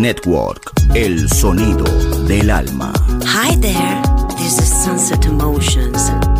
Network, el sonido del alma. Hi there, this is Sunset Emotions.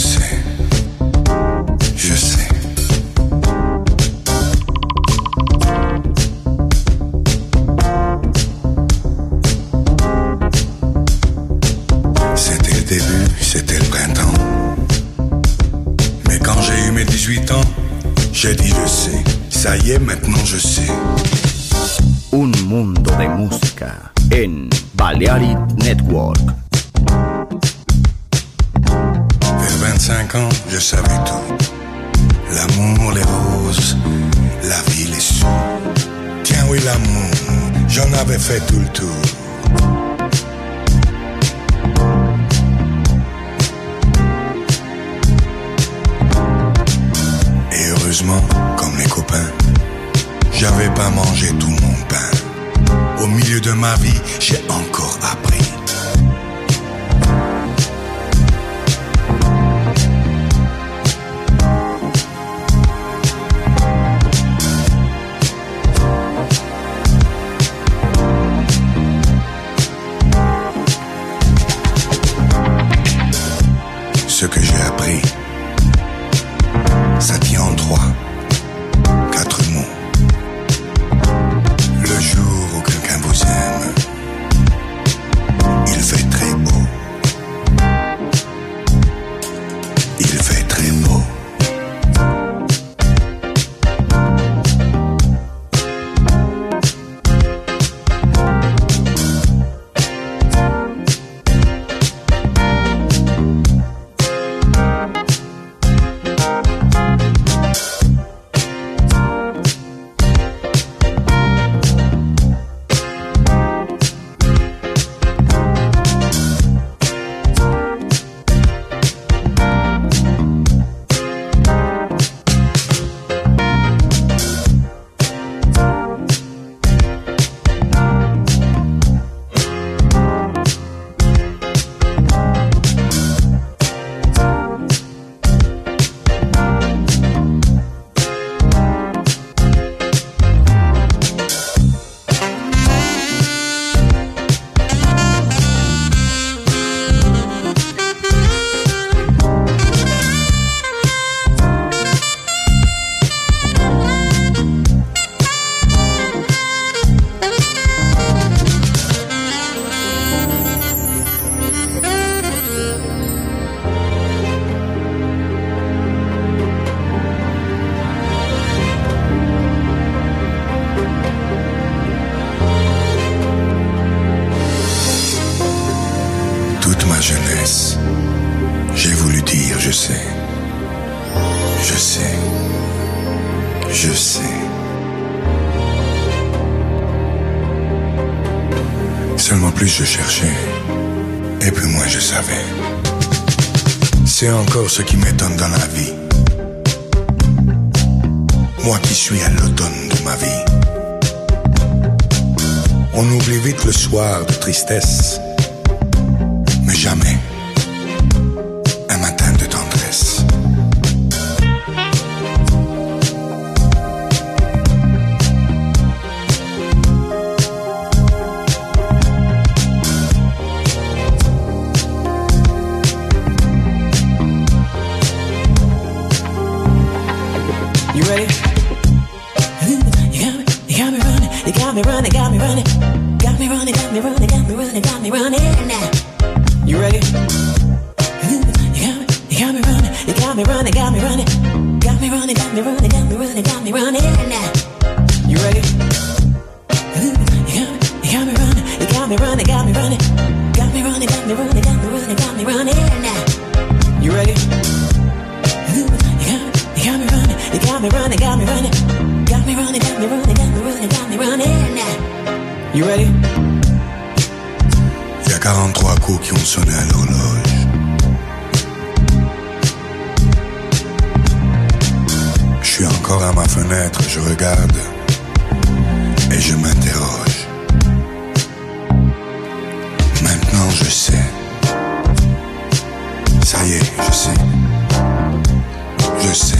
Sais, je sais. C'était le début, c'était le printemps. Mais quand j'ai eu mes 18 ans, j'ai dit je sais. Ça y est, maintenant je sais. Un mundo de música en Balearic Network. Savais tout. L'amour, les roses, la vie, les sous. Tiens, oui, l'amour, j'en avais fait tout le tour. Et heureusement, comme les copains, j'avais pas mangé tout mon pain. Au milieu de ma vie, tristesse, mais jamais un matin de tendresse. You ready? Got me running, got me running, got me running, got me running, got me running, got me running. You ready? You got me, you got me running, you got me running, got me running, got me running, got me running, got me running, got me running. You ready? You got me, you got me running, you got me running, got me running, got me running, got me running, got me running, got me running. You ready? You got me, you got me running, you got me running, got me running, got me running, got me running, 43 coups qui ont sonné à l'horloge. Je suis encore à ma fenêtre, je regarde et je m'interroge. Maintenant je sais. Ça y est, je sais. Je sais.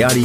Ariari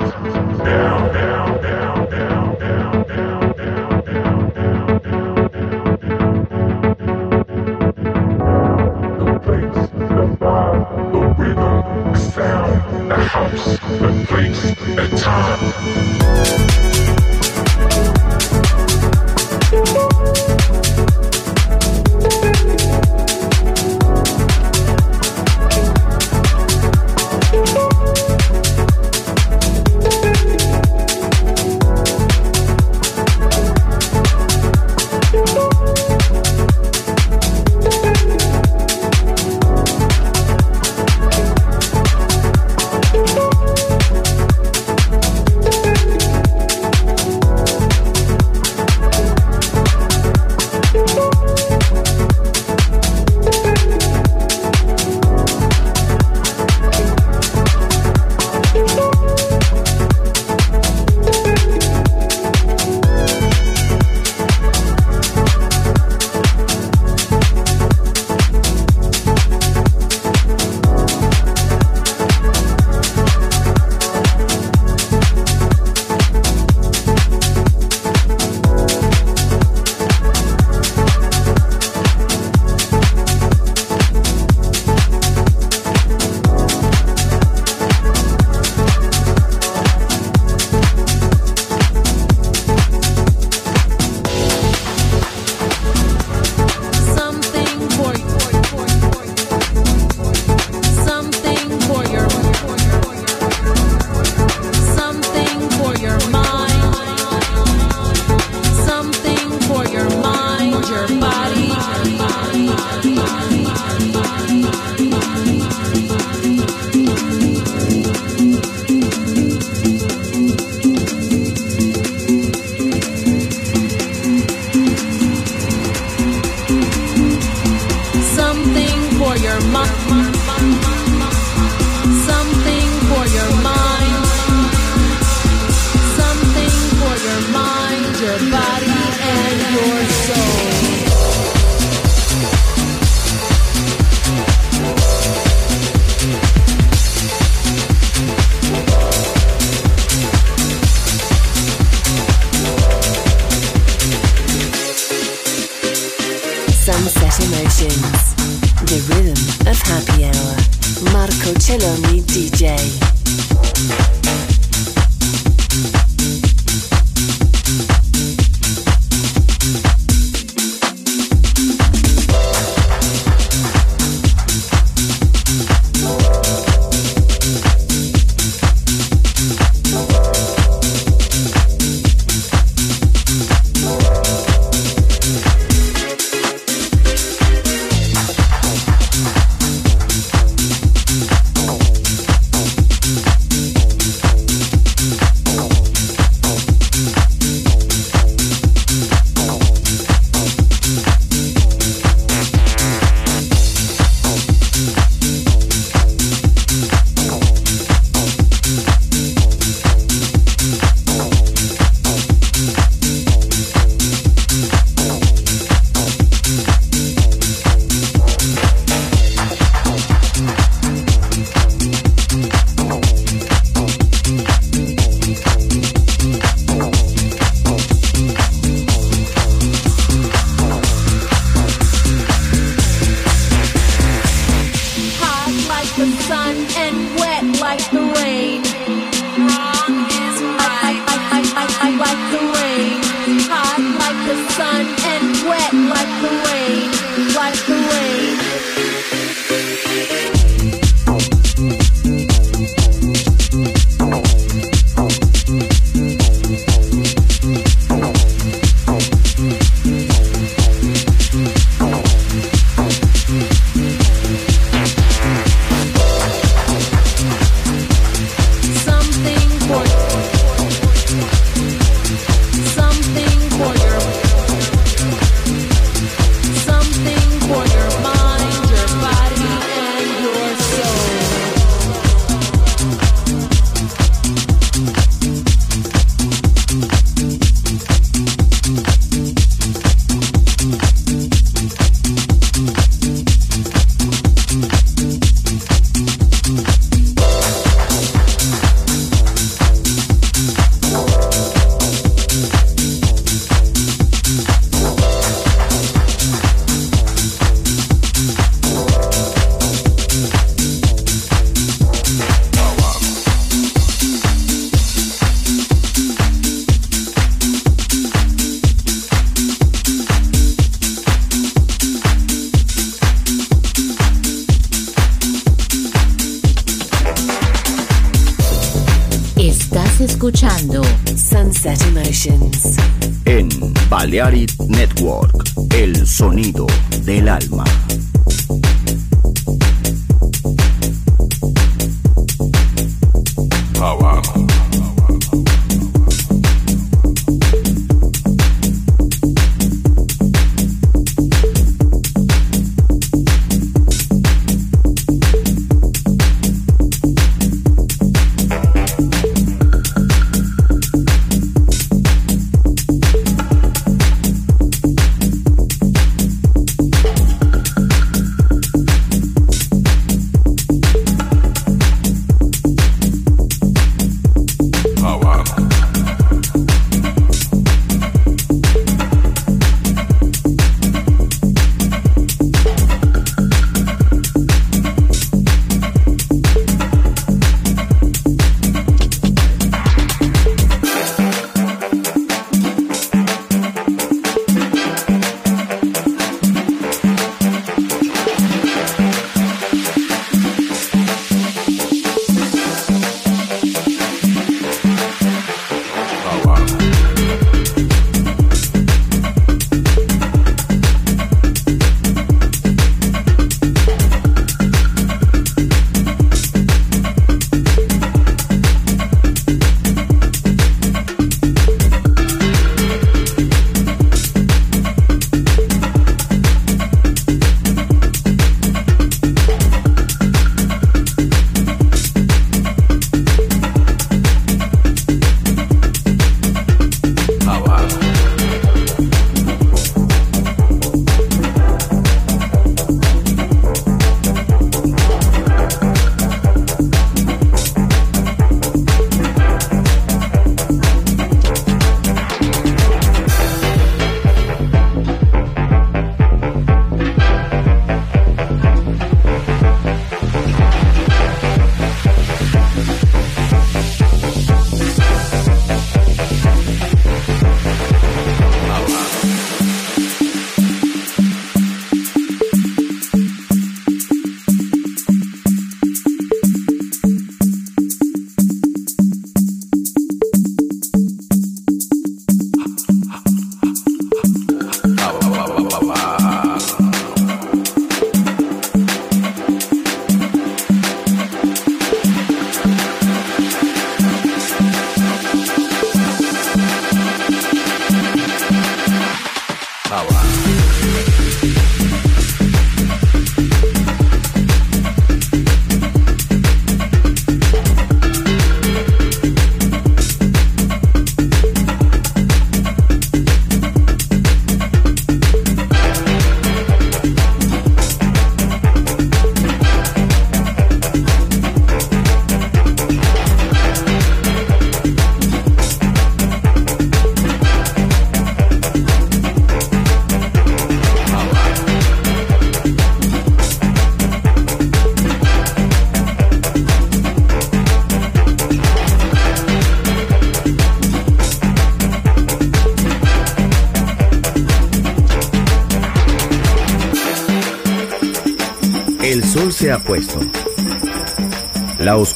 Yeah.